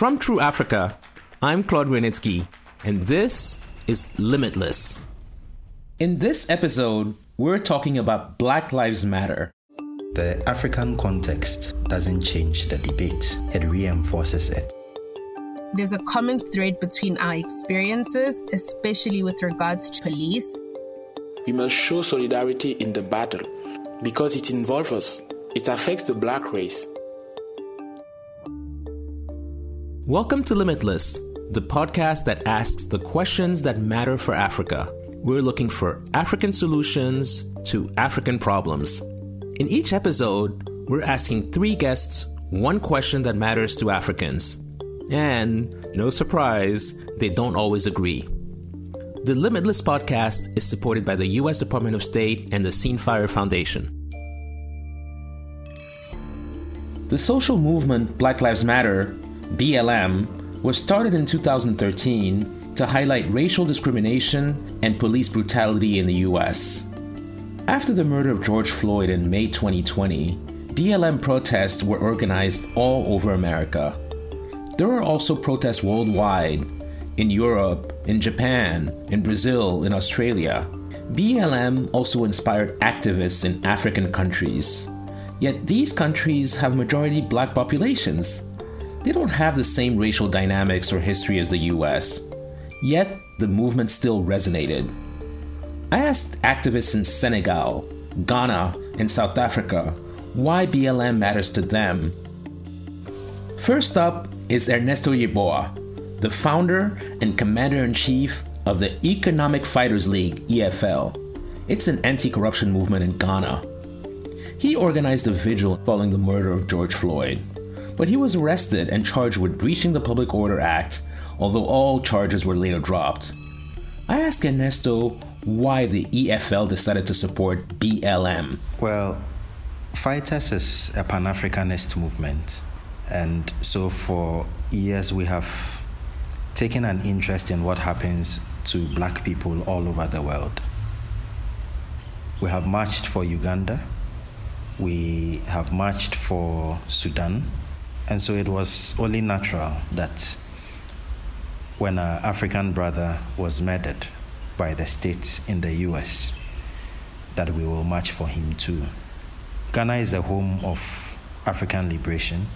From True Africa, I'm Claude Grunitzky, and this is Limitless. In this episode, we're talking about Black Lives Matter. The African context doesn't change the debate, it reinforces it. There's a common thread between our experiences, especially with regards to police. We must show solidarity in the battle because it involves us, it affects the black race. Welcome to Limitless, the podcast that asks the questions that matter for Africa. We're looking for African solutions to African problems. In each episode, we're asking three guests one question that matters to Africans. And, no surprise, they don't always agree. The Limitless podcast is supported by the U.S. Department of State and the Scene Fire Foundation. The social movement Black Lives Matter BLM, was started in 2013 to highlight racial discrimination and police brutality in the US. After the murder of George Floyd in May 2020, BLM protests were organized all over America. There were also protests worldwide in Europe, in Japan, in Brazil, in Australia. BLM also inspired activists in African countries. Yet these countries have majority black populations they don't have the same racial dynamics or history as the US. Yet, the movement still resonated. I asked activists in Senegal, Ghana, and South Africa why BLM matters to them. First up is Ernesto Yeboah, the founder and commander in chief of the Economic Fighters League, EFL. It's an anti corruption movement in Ghana. He organized a vigil following the murder of George Floyd but he was arrested and charged with breaching the Public Order Act, although all charges were later dropped. I asked Ernesto why the EFL decided to support BLM. Well, Fighters is a Pan Africanist movement, and so for years we have taken an interest in what happens to black people all over the world. We have marched for Uganda, we have marched for Sudan, and so it was only natural that when an African brother was murdered by the state in the US, that we will march for him too. Ghana is a home of African liberation,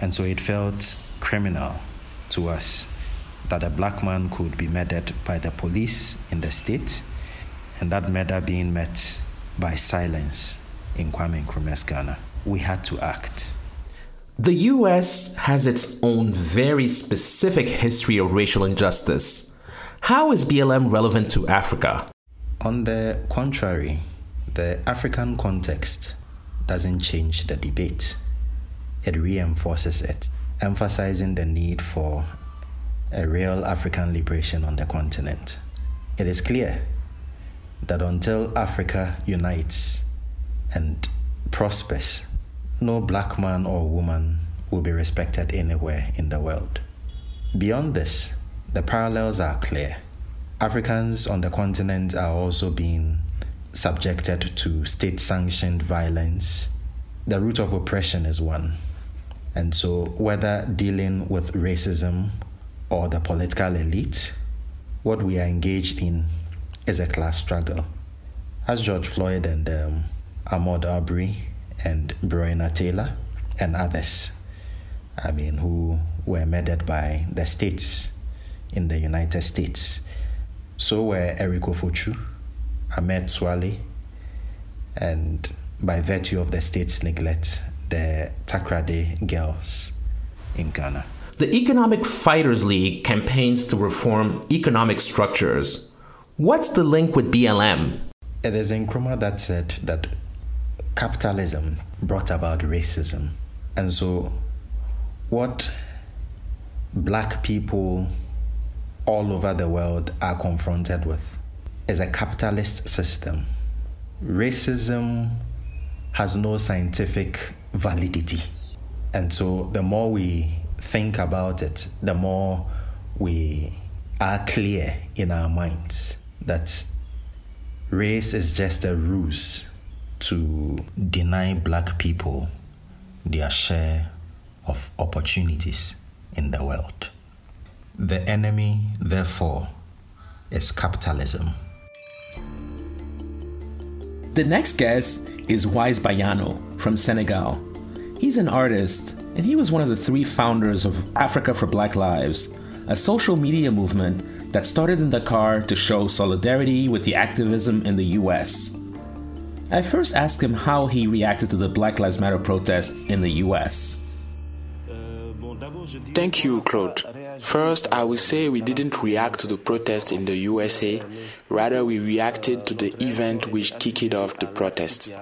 and so it felt criminal to us that a black man could be murdered by the police in the state, and that murder being met by silence in Kwame Nkrumah's Ghana. We had to act. The US has its own very specific history of racial injustice. How is BLM relevant to Africa? On the contrary, the African context doesn't change the debate, it reinforces it, emphasizing the need for a real African liberation on the continent. It is clear that until Africa unites and prospers, no black man or woman will be respected anywhere in the world. Beyond this, the parallels are clear. Africans on the continent are also being subjected to state sanctioned violence. The root of oppression is one. And so, whether dealing with racism or the political elite, what we are engaged in is a class struggle. As George Floyd and um, Ahmaud Arbery and Breonna Taylor and others, I mean, who were murdered by the states in the United States. So were Eric Ofochu, Ahmed Suale, and by virtue of the state's neglect, the Takoradi girls in Ghana. The Economic Fighters League campaigns to reform economic structures. What's the link with BLM? It is Nkrumah that said that capitalism brought about racism. And so, what black people all over the world are confronted with is a capitalist system. Racism has no scientific validity. And so, the more we think about it, the more we are clear in our minds that race is just a ruse to deny black people their share of opportunities in the world. The enemy, therefore, is capitalism. The next guest is Wise Bayano from Senegal. He's an artist, and he was one of the three founders of Africa for Black Lives, a social media movement that started in Dakar to show solidarity with the activism in the US. I first asked him how he reacted to the Black Lives Matter protests in the US. Thank you, Claude. First, I will say we didn't react to the protest in the USA, rather, we reacted to the event which kicked off the protests.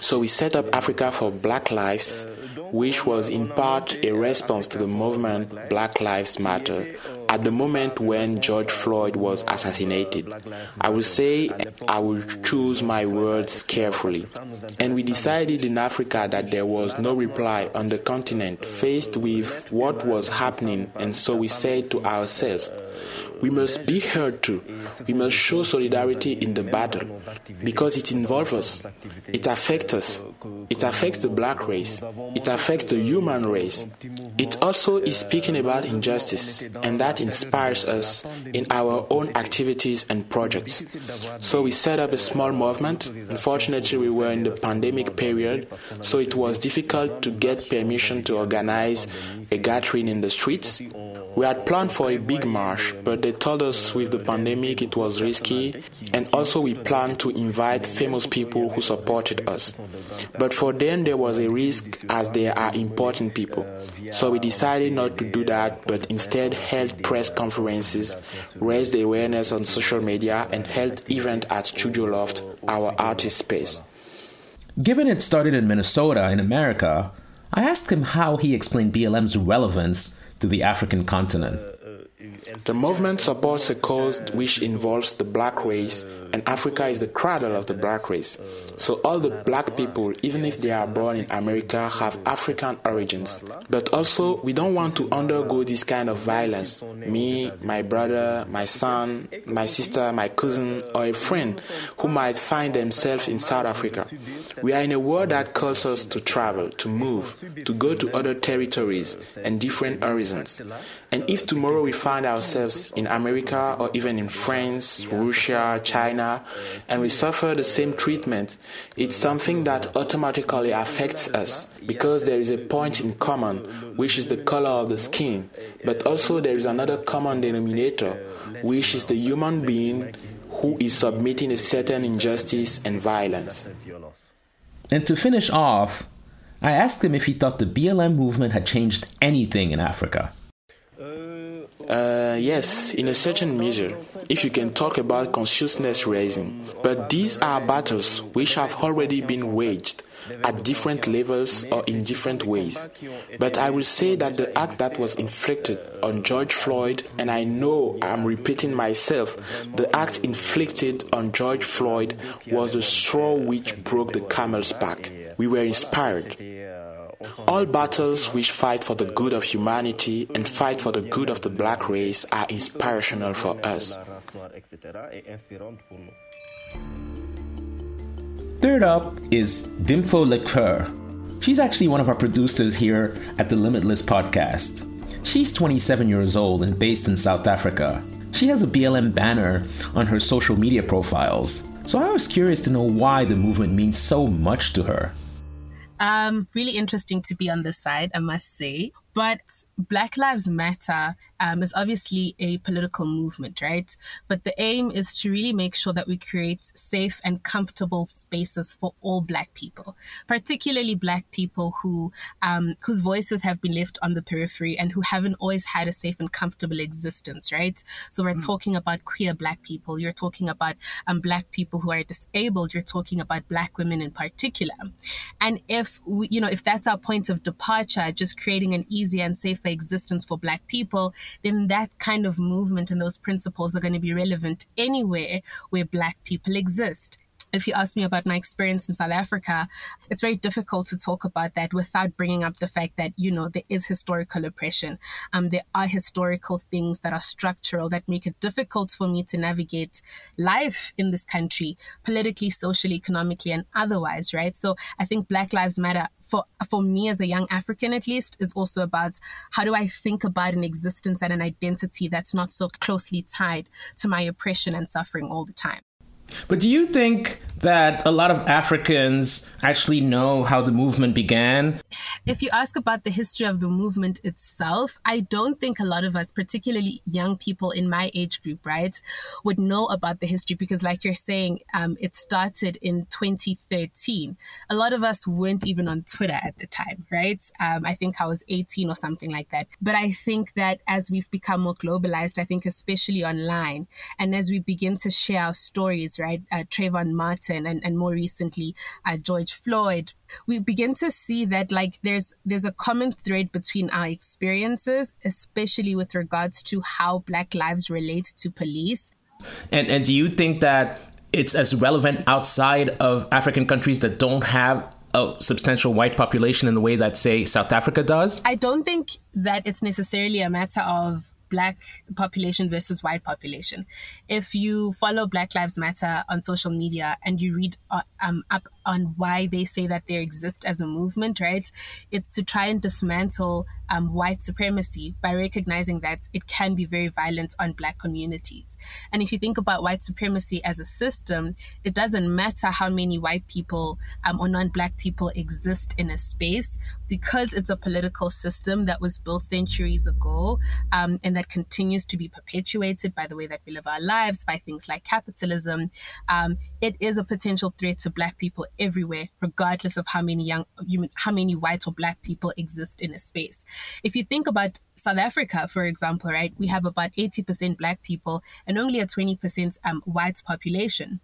So, we set up Africa for Black Lives, which was in part a response to the movement Black Lives Matter at the moment when George Floyd was assassinated. I would say I will choose my words carefully. And we decided in Africa that there was no reply on the continent faced with what was happening, and so we said to ourselves, we must be heard too. We must show solidarity in the battle because it involves us. It affects us. It affects the black race. It affects the human race. It also is speaking about injustice, and that inspires us in our own activities and projects. So we set up a small movement. Unfortunately, we were in the pandemic period, so it was difficult to get permission to organize a gathering in the streets. We had planned for a big march, but they told us with the pandemic it was risky, and also we planned to invite famous people who supported us. But for them, there was a risk as they are important people. So we decided not to do that, but instead held press conferences, raised awareness on social media, and held event at Studio Loft, our artist space. Given it started in Minnesota, in America, I asked him how he explained BLM's relevance to the African continent. The movement supports a cause which involves the black race, and Africa is the cradle of the black race. So all the black people, even if they are born in America, have African origins. But also, we don't want to undergo this kind of violence. Me, my brother, my son, my sister, my cousin, or a friend who might find themselves in South Africa. We are in a world that calls us to travel, to move, to go to other territories and different horizons. And if tomorrow we find ourselves in America or even in France, Russia, China, and we suffer the same treatment, it's something that automatically affects us because there is a point in common, which is the color of the skin, but also there is another common denominator, which is the human being who is submitting a certain injustice and violence. And to finish off, I asked him if he thought the BLM movement had changed anything in Africa. Uh, yes, in a certain measure, if you can talk about consciousness raising. But these are battles which have already been waged at different levels or in different ways. But I will say that the act that was inflicted on George Floyd, and I know I'm repeating myself, the act inflicted on George Floyd was the straw which broke the camel's back. We were inspired. All battles which fight for the good of humanity and fight for the good of the black race are inspirational for us. Third up is Dimpho Legkeu. She's actually one of our producers here at the Limitless podcast. She's 27 years old and based in South Africa. She has a BLM banner on her social media profiles. So I was curious to know why the movement means so much to her. Um, really interesting to be on this side, I must say. But Black Lives Matter um, is obviously a political movement, right? But the aim is to really make sure that we create safe and comfortable spaces for all Black people, particularly Black people who um, whose voices have been left on the periphery and who haven't always had a safe and comfortable existence, right? So we're mm. talking about queer Black people. You're talking about um, Black people who are disabled. You're talking about Black women in particular. And if we, you know, if that's our point of departure, just creating an easier and safer existence for Black people, then that kind of movement and those principles are going to be relevant anywhere where Black people exist if you ask me about my experience in South Africa, it's very difficult to talk about that without bringing up the fact that, you know, there is historical oppression. Um, there are historical things that are structural that make it difficult for me to navigate life in this country, politically, socially, economically, and otherwise, right? So I think Black Lives Matter for for me as a young African at least is also about how do I think about an existence and an identity that's not so closely tied to my oppression and suffering all the time. But do you think that a lot of Africans actually know how the movement began? If you ask about the history of the movement itself, I don't think a lot of us, particularly young people in my age group, right, would know about the history because, like you're saying, um, it started in 2013. A lot of us weren't even on Twitter at the time, right? Um, I think I was 18 or something like that. But I think that as we've become more globalized, I think especially online, and as we begin to share our stories, right, uh, Trayvon Martin and, and more recently uh, George Floyd, we begin to see that like there's there's a common thread between our experiences, especially with regards to how Black lives relate to police. And and do you think that it's as relevant outside of African countries that don't have a substantial white population in the way that say South Africa does? I don't think that it's necessarily a matter of black population versus white population. If you follow Black Lives Matter on social media and you read uh, um, up on why they say that they exist as a movement, right? It's to try and dismantle um, white supremacy by recognizing that it can be very violent on black communities. And if you think about white supremacy as a system, it doesn't matter how many white people um, or non black people exist in a space because it's a political system that was built centuries ago um, and that continues to be perpetuated by the way that we live our lives, by things like capitalism. Um, it is a potential threat to black people everywhere, regardless of how many young, how many white or black people exist in a space. If you think about South Africa, for example, right, we have about 80% black people and only a 20% um, white population.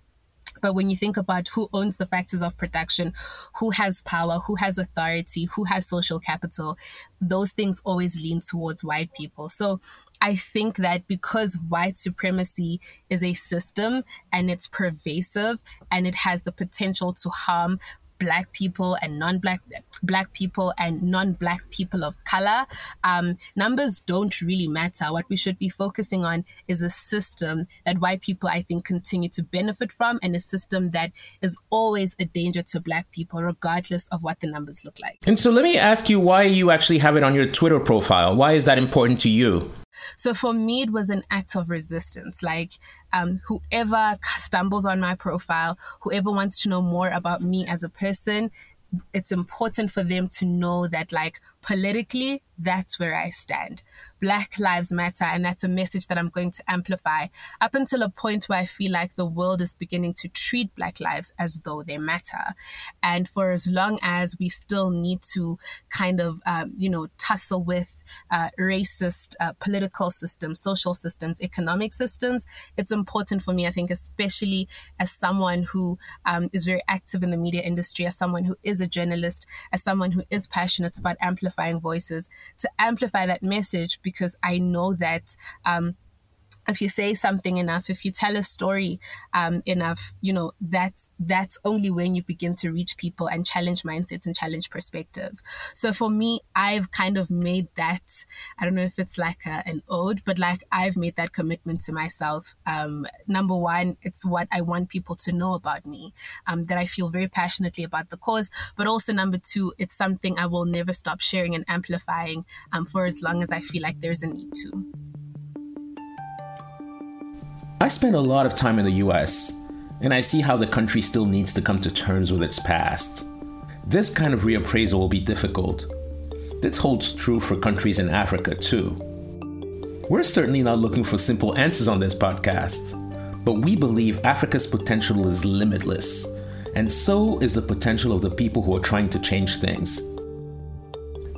But when you think about who owns the factors of production, who has power, who has authority, who has social capital, those things always lean towards white people. So I think that because white supremacy is a system and it's pervasive and it has the potential to harm black people and non-black black people and non-black people of color um, numbers don't really matter. What we should be focusing on is a system that white people i think continue to benefit from and a system that is always a danger to black people regardless of what the numbers look like. And so let me ask you why you actually have it on your twitter profile. Why is that important to you so for me, it was an act of resistance. Like um, whoever stumbles on my profile, whoever wants to know more about me as a person, it's important for them to know that like politically that's where i stand. Black lives matter and that's a message that i'm going to amplify up until a point where i feel like the world is beginning to treat black lives as though they matter. And for as long as we still need to kind of um, you know tussle with uh, racist uh, political systems social systems economic systems it's important for me i think especially as someone who um, is very active in the media industry as someone who is a journalist as someone who is passionate about amplifying voices to amplify that message because I know that um, if you say something enough, if you tell a story um, enough, you know that's that's only when you begin to reach people and challenge mindsets and challenge perspectives. So for me, I've kind of made that. I don't know if it's like a, an ode, but like I've made that commitment to myself. Um, number one, it's what I want people to know about me. Um, that I feel very passionately about the cause, but also number two, it's something I will never stop sharing and amplifying um, for as long as I feel like there's a need to. I spend a lot of time in the US, and I see how the country still needs to come to terms with its past. This kind of reappraisal will be difficult. This holds true for countries in Africa too. We're certainly not looking for simple answers on this podcast, but we believe Africa's potential is limitless, and so is the potential of the people who are trying to change things.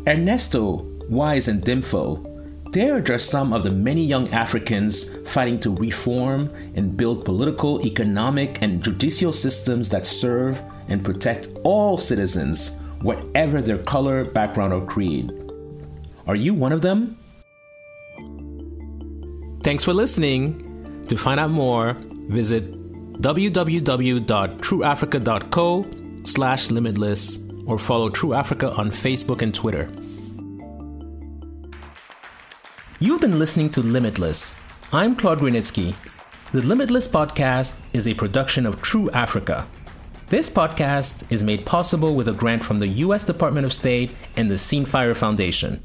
Ernesto, Wise, and Dimpho they are just some of the many young Africans fighting to reform and build political, economic, and judicial systems that serve and protect all citizens, whatever their color, background, or creed. Are you one of them? Thanks for listening. To find out more, visit www.trueafrica.co slash limitless or follow True Africa on Facebook and Twitter. You've been listening to Limitless. I'm Claude Grunitzky. The Limitless podcast is a production of True Africa. This podcast is made possible with a grant from the U.S. Department of State and the Scene Fire Foundation.